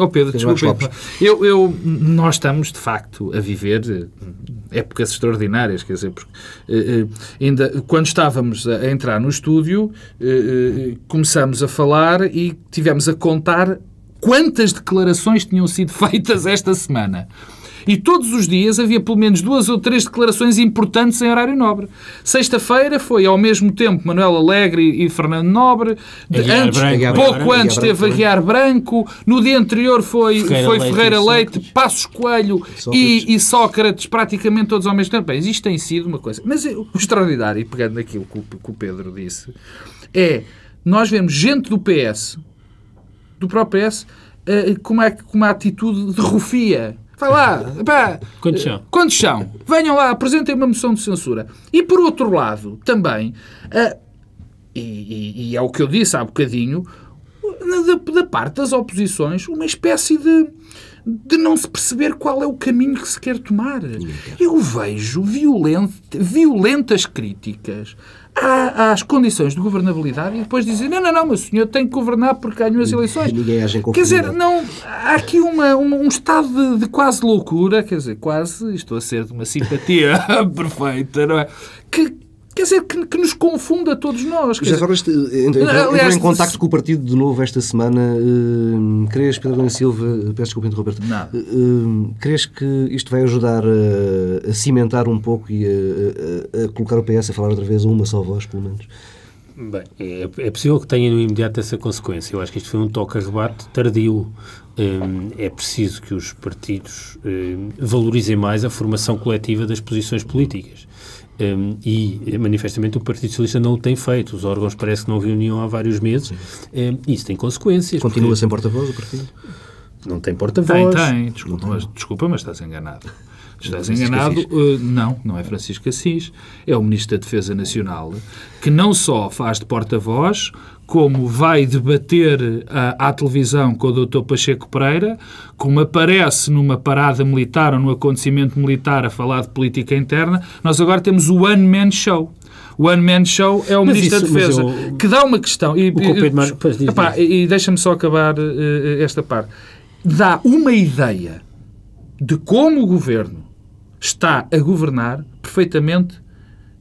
oh Pedro, desculpa. Eu, eu, nós estamos, de facto, a viver eh, épocas extraordinárias, quer dizer, porque eh, eh, ainda quando estávamos a, a entrar no estúdio, eh, eh, começamos a falar e tivemos a contar quantas declarações tinham sido feitas esta semana. E todos os dias havia pelo menos duas ou três declarações importantes em horário nobre. Sexta-feira foi ao mesmo tempo Manuel Alegre e Fernando Nobre. De- antes, Branco, pouco Branco, antes teve Aguiar Branco. No dia anterior foi Ferreira foi Leite Ferreira Leite, Sócrates. Passos Coelho Sócrates. E, e Sócrates, praticamente todos ao mesmo tempo. Bem, isto tem sido uma coisa. Mas o extraordinário, e pegando naquilo que o, que o Pedro disse, é nós vemos gente do PS, do próprio PS, eh, com, uma, com uma atitude de rufia. Vai lá, pá, Quantos são? Quantos são? Venham lá, apresentem uma moção de censura. E por outro lado, também, ah, e, e- e é o que eu disse há bocadinho, da, da parte das oposições, uma espécie de, de não se perceber qual é o caminho que se quer tomar. Eu vejo violent, violentas críticas à- às condições de governabilidade e depois dizem não, não, não, mas o senhor tem que governar porque ganhou as eleições. Quer dizer, não, há aqui uma, uma- um estado de, de quase loucura, quer dizer, quase, estou a ser de uma simpatia perfeita, não é? Que, quer dizer, que, que nos confunda a todos nós. Dizer, agora este, entrou, em se- contacto com o partido de novo esta semana. Uh, crees, Pedro Domingos Silva, peço desculpa interromper Nada. Uh, crees que isto vai ajudar a, a cimentar um pouco e a, a- a colocar o PS a falar outra vez a uma só voz, pelo menos? Bem, é, é possível que tenha no imediato essa consequência. Eu acho que isto foi um toque a rebate tardio. Hum, é preciso que os partidos hum, valorizem mais a formação coletiva das posições políticas. Hum, e, manifestamente, o Partido Socialista não o tem feito. Os órgãos parece que não reuniam há vários meses. Hum, isso tem consequências. Continua porque sem porta-voz o partido? Não tem Tem, porta-voz. tem. Desculpa, mas, desculpa, mas estás enganado. Estás enganado. uh, não, não é Francisco Assis. É o Ministro da Defesa Nacional que não só faz de porta-voz, como vai debater à, à televisão com o Dr. Pacheco Pereira, como aparece numa parada militar ou num acontecimento militar a falar de política interna. Nós agora temos o One Man Show. O One Man Show é o Mas Ministro isso- da Defesa eu- que dá uma questão. E, e e deixa-me só acabar eh, esta parte. Dá uma ideia de como o governo está a governar perfeitamente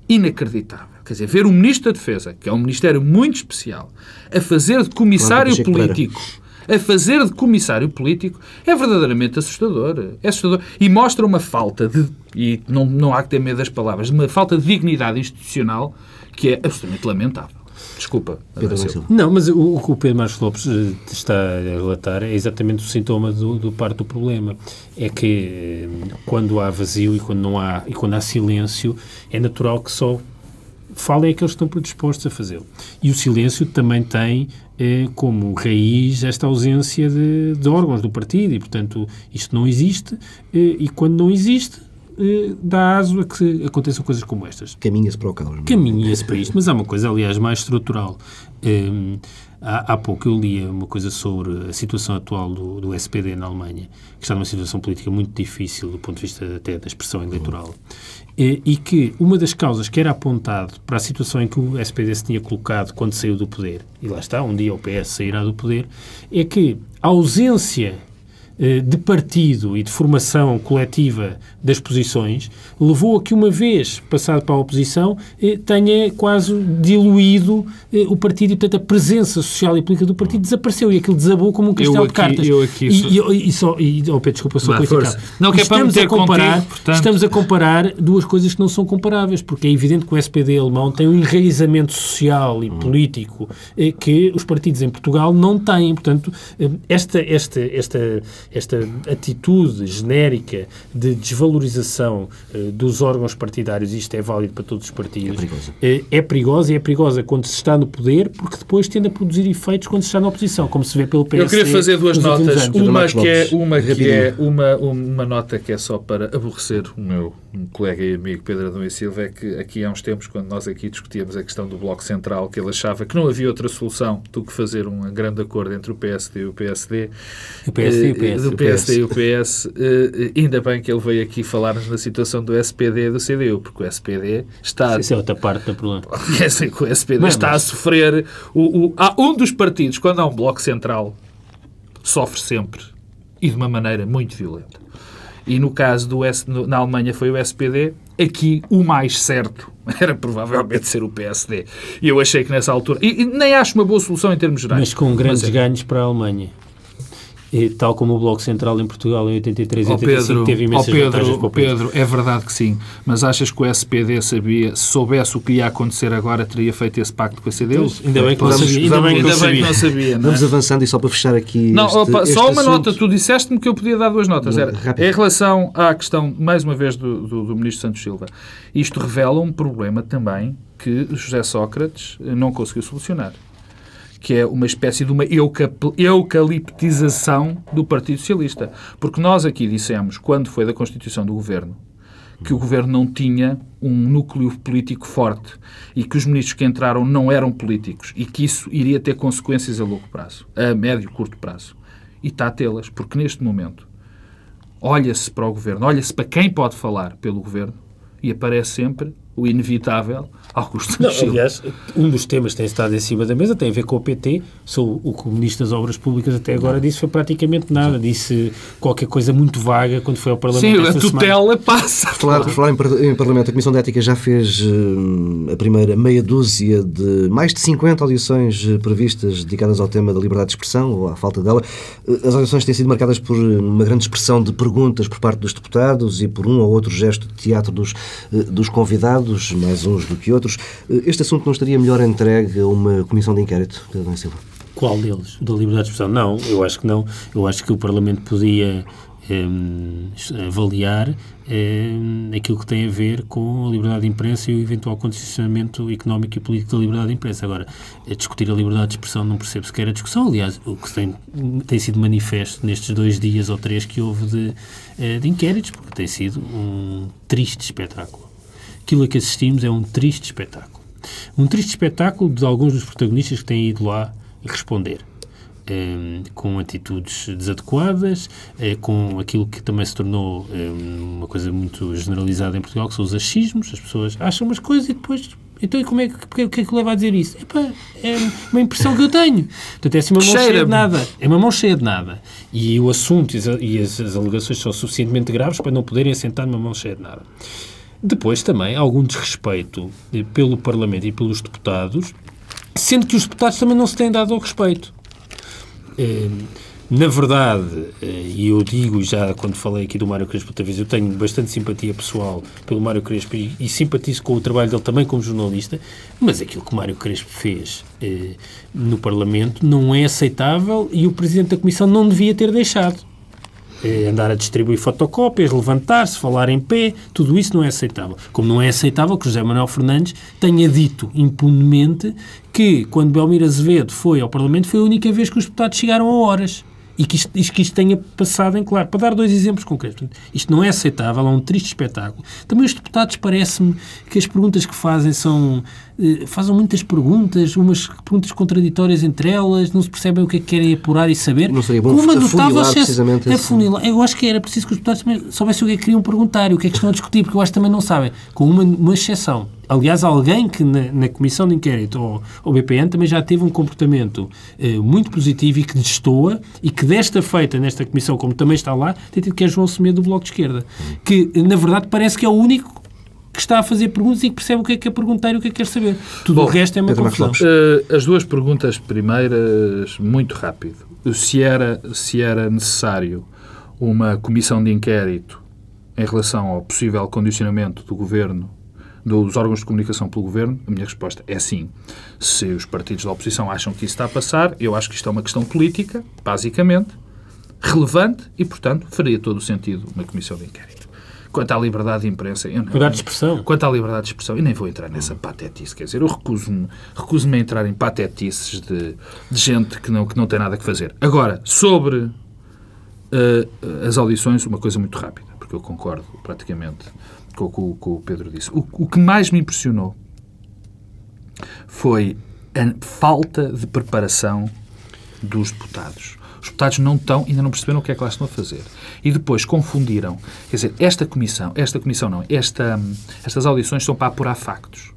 inacreditável. Quer dizer, ver o Ministro da Defesa, que é um ministério muito especial, a fazer de comissário Pereira. político, a fazer de comissário político, é verdadeiramente assustador. É assustador. E mostra uma falta de, e não, não há que ter medo das palavras, uma falta de dignidade institucional que é absolutamente lamentável. Desculpa, Pedro Silva. Silva. Não, mas o, o que o Pedro Marcos Lopes eh, está a relatar é exatamente o sintoma do, do parte do problema. É que eh, quando há vazio e quando não há e quando há silêncio, é natural que só falem aqueles que estão predispostos a fazê-lo. E o silêncio também tem eh, como raiz esta ausência de, de, órgãos do partido e, portanto, isto não existe eh, e quando não existe eh, dá aso a que aconteçam coisas como estas. Caminha-se para o caos. É? Caminha-se para isto, mas há uma coisa, aliás, mais estrutural. Um, há, há, pouco eu li uma coisa sobre a situação atual do, do, SPD na Alemanha, que está numa situação política muito difícil do ponto de vista até da expressão eleitoral, e, e que uma das causas que era apontado para a situação em que o SPD se tinha colocado quando saiu do poder, e lá está, um dia o PS sairá do poder, é que a ausência eh, de partido e de formação coletiva das posições levou a que, uma vez passado para a oposição, eh, tenha quase diluído eh, o partido e, portanto, a presença social e política do partido desapareceu e aquilo desabou como um castelo aqui, de cartas. Eu aqui e, e, e, só, e oh, Pedro, desculpa, sou qualificado. Não, que é para estamos, a comparar, contigo, portanto... estamos a comparar duas coisas que não são comparáveis, porque é evidente que o SPD alemão tem um enraizamento social e político que os partidos em Portugal não têm. Portanto, esta, esta, esta esta atitude genérica de desvalorização uh, dos órgãos partidários, isto é válido para todos os partidos, é perigosa. Uh, é perigosa e é perigosa quando se está no poder, porque depois tende a produzir efeitos quando se está na oposição, como se vê pelo PS. Eu queria fazer duas notas. Uma que, é, uma, que é uma, uma nota que é só para aborrecer o meu um colega e amigo Pedro Adão e Silva, é que aqui há uns tempos, quando nós aqui discutíamos a questão do Bloco Central, que ele achava que não havia outra solução do que fazer um grande acordo entre o PSD e o PSD. O PSD e o PS. Do PSD e o PS. Eh, ainda bem que ele veio aqui falar-nos na situação do SPD e do CDU, porque o SPD está... Isso é outra parte do problema. O SPD mas, está a sofrer... O, o, há um dos partidos, quando há um Bloco Central, sofre sempre e de uma maneira muito violenta. E no caso do S, na Alemanha foi o SPD, aqui o mais certo era provavelmente ser o PSD. E eu achei que nessa altura. E, e nem acho uma boa solução em termos gerais. Mas com grandes mas, é. ganhos para a Alemanha. E, tal como o Bloco Central em Portugal em 83 e 85 Pedro, teve imensas Pedro, vantagens para o Pedro, é verdade que sim, mas achas que o SPD sabia, se soubesse o que ia acontecer agora, teria feito esse pacto com a CDU? Ainda bem que não sabia. Ainda bem que não sabia. É? Vamos avançando e só para fechar aqui Não, este, opa, este só uma assunto... nota. Tu disseste-me que eu podia dar duas notas. Era, em relação à questão, mais uma vez, do, do, do Ministro Santos Silva. Isto revela um problema também que José Sócrates não conseguiu solucionar que é uma espécie de uma eucaliptização do Partido Socialista. Porque nós aqui dissemos, quando foi da constituição do governo, que o governo não tinha um núcleo político forte e que os ministros que entraram não eram políticos e que isso iria ter consequências a longo prazo, a médio e curto prazo. E está a tê-las, porque neste momento olha-se para o governo, olha-se para quem pode falar pelo governo e aparece sempre o inevitável Augusto não, Aliás, um dos temas que tem estado em cima da mesa tem a ver com o PT. Sou o que o Ministro das Obras Públicas até agora disse foi praticamente nada. Disse qualquer coisa muito vaga quando foi ao Parlamento. Sim, a tutela semana. passa. Falar, falar em, em, Parlamento, a Comissão de Ética já fez uh, a primeira meia dúzia de mais de 50 audições uh, previstas dedicadas ao tema da liberdade de expressão ou à falta dela. Uh, as audições têm sido marcadas por uma grande expressão de perguntas por parte dos deputados e por um ou outro gesto de teatro dos, dos convidados mais uns do que outros. Eh, este assunto não estaria melhor entregue a uma comissão de inquérito, Pedro Silva? Qual deles? Da liberdade de expressão? Não, eu acho que não. Eu acho que o Parlamento podia um, avaliar um, aquilo que tem a ver com a liberdade de imprensa e o eventual condicionamento económico e político da liberdade de imprensa. Agora, discutir a liberdade de expressão não percebo sequer a discussão. Aliás, o que tem, tem sido manifesto nestes dois dias ou três que houve de, eh, de inquéritos, porque tem sido um triste espetáculo aquilo a que assistimos é um triste espetáculo. Um triste espetáculo de alguns dos protagonistas que têm ido lá responder. Um, com atitudes desadequadas, uh, com aquilo que também se tornou um, uma coisa muito generalizada em Portugal, que são os achismos. As pessoas acham umas coisas e depois. Então, e como é que, porque, que é que leva a dizer isso? Epá, é uma impressão que eu tenho. Portanto, é assim uma mão cheia, de nada. É uma mão cheia de nada. E o assunto e as, as alegações são suficientemente graves para não poderem assentar numa mão cheia de nada. Depois também algum desrespeito pelo Parlamento e pelos deputados, sendo que os deputados também não se têm dado ao respeito. Eh, na verdade, eh, e eu digo já quando falei aqui do Mário Crespo outra vez, eu tenho bastante simpatia pessoal pelo Mário Crespo e, simpatizo com o trabalho dele também como jornalista, mas aquilo que o Mário Crespo fez eh, no Parlamento não é aceitável e o Presidente da Comissão não devia ter deixado. Eh, andar a distribuir fotocópias, levantar-se, falar em pé, tudo isso não é aceitável. Como não é aceitável que José Manuel Fernandes tenha dito impunemente que, quando Belmiro Azevedo foi ao Parlamento, foi a única vez que os deputados chegaram a horas e que isto, que isto tenha passado em claro. Para dar dois exemplos concretos. Isto não é aceitável, é um triste espetáculo. Também os deputados parece-me que as perguntas que fazem são... Eh, fazem muitas perguntas, umas perguntas contraditórias entre elas, não se percebem o que é que querem apurar e saber. Não seria bom Com uma notável precisamente afunilar. Eu acho que era preciso que os deputados também soubessem o que é que queriam perguntar e o que é que estão a discutir, porque eu acho que também não sabem. Com uma, uma exceção aliás, alguém que na, na, Comissão de Inquérito ou, ou BPN também já teve um comportamento eh, muito positivo e que destoa e que desta feita, nesta Comissão, como também está lá, tem tido que é João Semedo do Bloco de Esquerda, que na verdade parece que é o único que está a fazer perguntas e que percebe o que é que é perguntar e o que é que quer saber. Tudo Bom, o resto é uma Pedro confusão. Uh, as duas perguntas primeiras, muito rápido. Se era, se era necessário uma comissão de inquérito em relação ao possível condicionamento do governo dos órgãos de comunicação pelo governo? A minha resposta é sim. Se os partidos da oposição acham que isso está a passar, eu acho que isto é uma questão política, basicamente, relevante e, portanto, faria todo o sentido uma comissão de inquérito. Quanto à liberdade de imprensa... Eu não, liberdade de expressão. Quanto à liberdade de expressão, eu nem vou entrar nessa patetice. Quer dizer, eu recuso-me recuso a entrar em patetices de, de, gente que não, que não tem nada que fazer. Agora, sobre uh, as audições, uma coisa muito rápida, porque eu concordo praticamente com o que o Pedro disse. O, o que mais me impressionou foi a falta de preparação dos deputados. Os deputados não estão, ainda não perceberam o que é que lá estão a fazer. E depois confundiram. Quer dizer, esta comissão, esta comissão não, esta, estas audições são para apurar factos.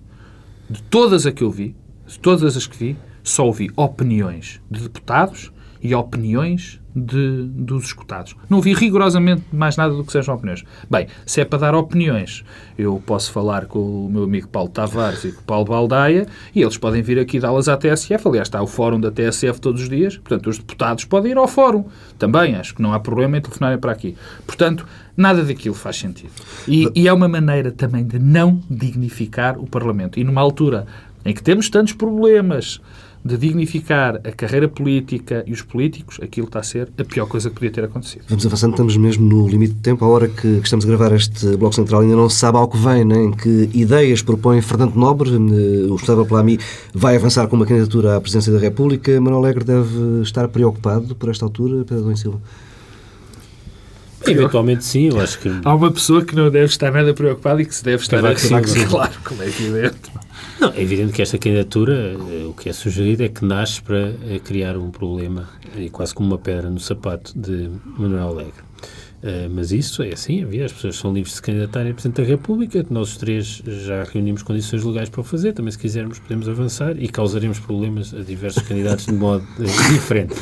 De todas as que eu vi, de todas as que vi, só ouvi opiniões de deputados e opiniões de, dos escutados. Não vi rigorosamente mais nada do que sejam opiniões. Bem, se é para dar opiniões, eu posso falar com o meu amigo Paulo Tavares e com o Paulo Baldaia e eles podem vir aqui dá-las à TSF. Aliás, está o fórum da TSF todos os dias. Portanto, os deputados podem ir ao fórum. Também, acho que não há problema em telefonarem para aqui. Portanto, nada daquilo faz sentido. E, e é uma maneira também de não dignificar o Parlamento. E numa altura em que temos tantos problemas de dignificar a carreira política e os políticos, aquilo está a ser a pior coisa que podia ter acontecido. Vamos avançando, estamos mesmo no limite de tempo. A hora que, estamos a gravar este Bloco Central ainda não se sabe ao que vem, nem que ideias propõe Fernando Nobre. O Gustavo Plami vai avançar com uma candidatura à presidência da República. Manuel Alegre deve estar preocupado por esta altura, Pedro Dom Silva? Eventualmente sim, eu acho que... Há uma pessoa que não deve estar nada preocupada e que se deve estar claro, como é evidente. Não, é evidente que esta candidatura, eh, o que é sugerido é que nasce para eh, criar um problema, e quase como uma pedra no sapato de Manuel Alegre. Uh, mas isso é assim, havia, as pessoas são livres de se candidatarem a Presidente da República, nós os três já reunimos condições legais para o fazer, também se quisermos podemos avançar e causaremos problemas a diversos candidatos de modo uh, diferente.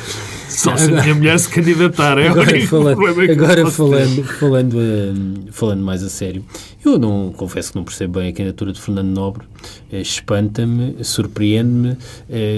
Só se a minha mulher se candidatar, é agora, falando, agora falando, falando, uh, falando mais a sério, eu não confesso que não percebo bem a candidatura de Fernando Nobre, espanta-me, surpreende-me,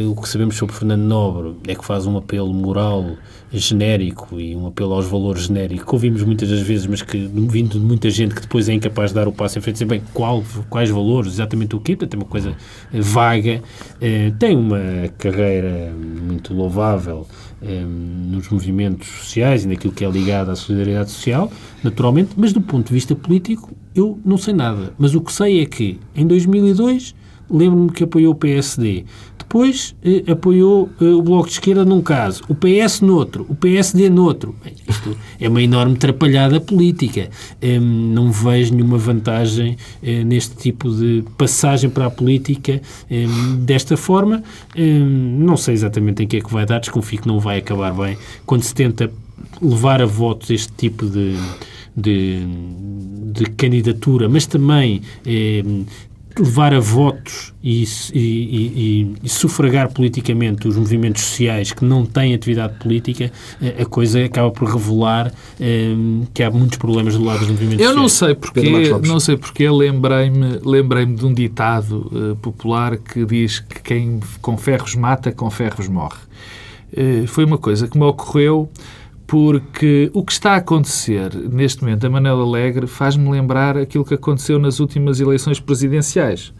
o que sabemos sobre Fernando Nobre é que faz um apelo moral genérico e um apelo aos valores genérico que ouvimos muitas das vezes, mas que vindo de muita gente que depois é incapaz de dar o passo em frente, dizer bem qual, quais valores, exatamente o quê, portanto é uma coisa vaga. Eh, tem uma carreira muito louvável eh, nos movimentos sociais e naquilo que é ligado à solidariedade social, naturalmente, mas do ponto de vista político eu não sei nada. Mas o que sei é que em 2002 lembro-me que apoiou o PSD. Depois eh, apoiou eh, o Bloco de Esquerda num caso, o PS noutro, o PSD noutro. Bem, isto é uma enorme trapalhada política. Eh, não vejo nenhuma vantagem eh, neste tipo de passagem para a política desta forma. não sei exatamente em que é que vai dar, desconfio que não vai acabar bem quando se tenta levar a votos este tipo de, de, de candidatura, mas também eh, levar a votos e, e, e, e, sufragar politicamente os movimentos sociais que não têm atividade política, eh, a coisa acaba por revelar um, eh, que há muitos problemas do lado dos movimentos Eu sociais. Eu não sei porque, não sei porque lembrei-me lembrei de um ditado uh, popular que diz que quem com ferros mata, com ferros morre. Uh, foi uma coisa que me ocorreu porque o que está a acontecer neste momento a Manela Alegre faz-me lembrar aquilo que aconteceu nas últimas eleições presidenciais.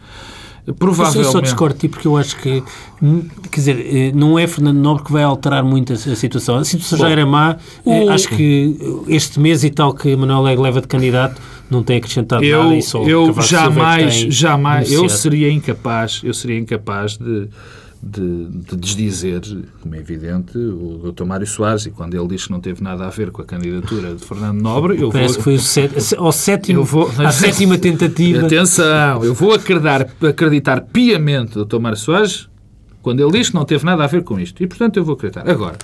provavelmente... Eu só discordo de ti porque eu acho que, hum, quer dizer, eh, não é Fernando Nobre que vai alterar muito a, a situação. A situação Bom, já era má. O... Acho que este mês e tal que Manuel Leg leva de candidato não tem acrescentado eu, nada e só eu jamais, jamais, eu seria incapaz, eu seria incapaz de de, de desdizer, como é evidente, o Dr. Mário Soares, e quando ele diz que não teve nada a ver com a candidatura de Fernando Nobre, eu Parece vou... que foi o set, ao sétimo, vou, a sétima tentativa. Atenção, eu vou acreditar, acreditar piamente Dr. Mário Soares quando ele diz que não teve nada a ver com isto. E, portanto, eu vou acreditar. Agora,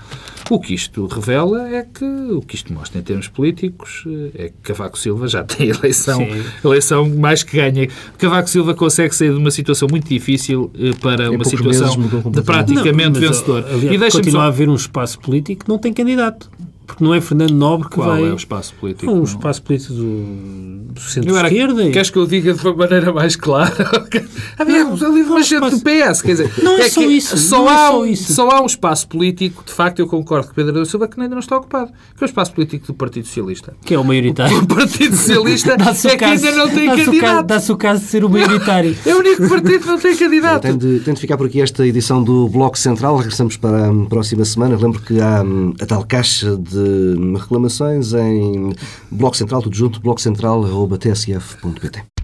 o que isto revela é que, o que isto mostra em termos políticos, eh, é que Cavaco Silva já tem eleição, eleição mais que ganha. Cavaco Silva consegue sair de uma situação muito difícil eh, para uma situação de praticamente não, vencedor. Aliás, e continua só... a haver um espaço político que não tem candidato porque não é Fernando Nobre que Qual vai... é o espaço político? Um espaço político do, do centro-esquerda. E... Queres que eu diga de uma maneira mais clara? Havia ali uma gente do PS, quer dizer... Não é, é só isso. Só, não há, é só isso. só há um espaço político, de facto, eu concordo com Pedro da Silva, que ainda não está ocupado, que é o espaço político do Partido Socialista. Que é o maioritário. O Partido Socialista é que ainda não tem candidato. Dá-se o caso de ser o maioritário. é o único partido que não tem candidato. Tem de, tem de ficar por aqui esta edição do Bloco Central. Regressamos para a próxima semana. Lembro que há hum, a tal caixa de reclamações em Bloco Central, tudo junto, blococentral.tsf.pt.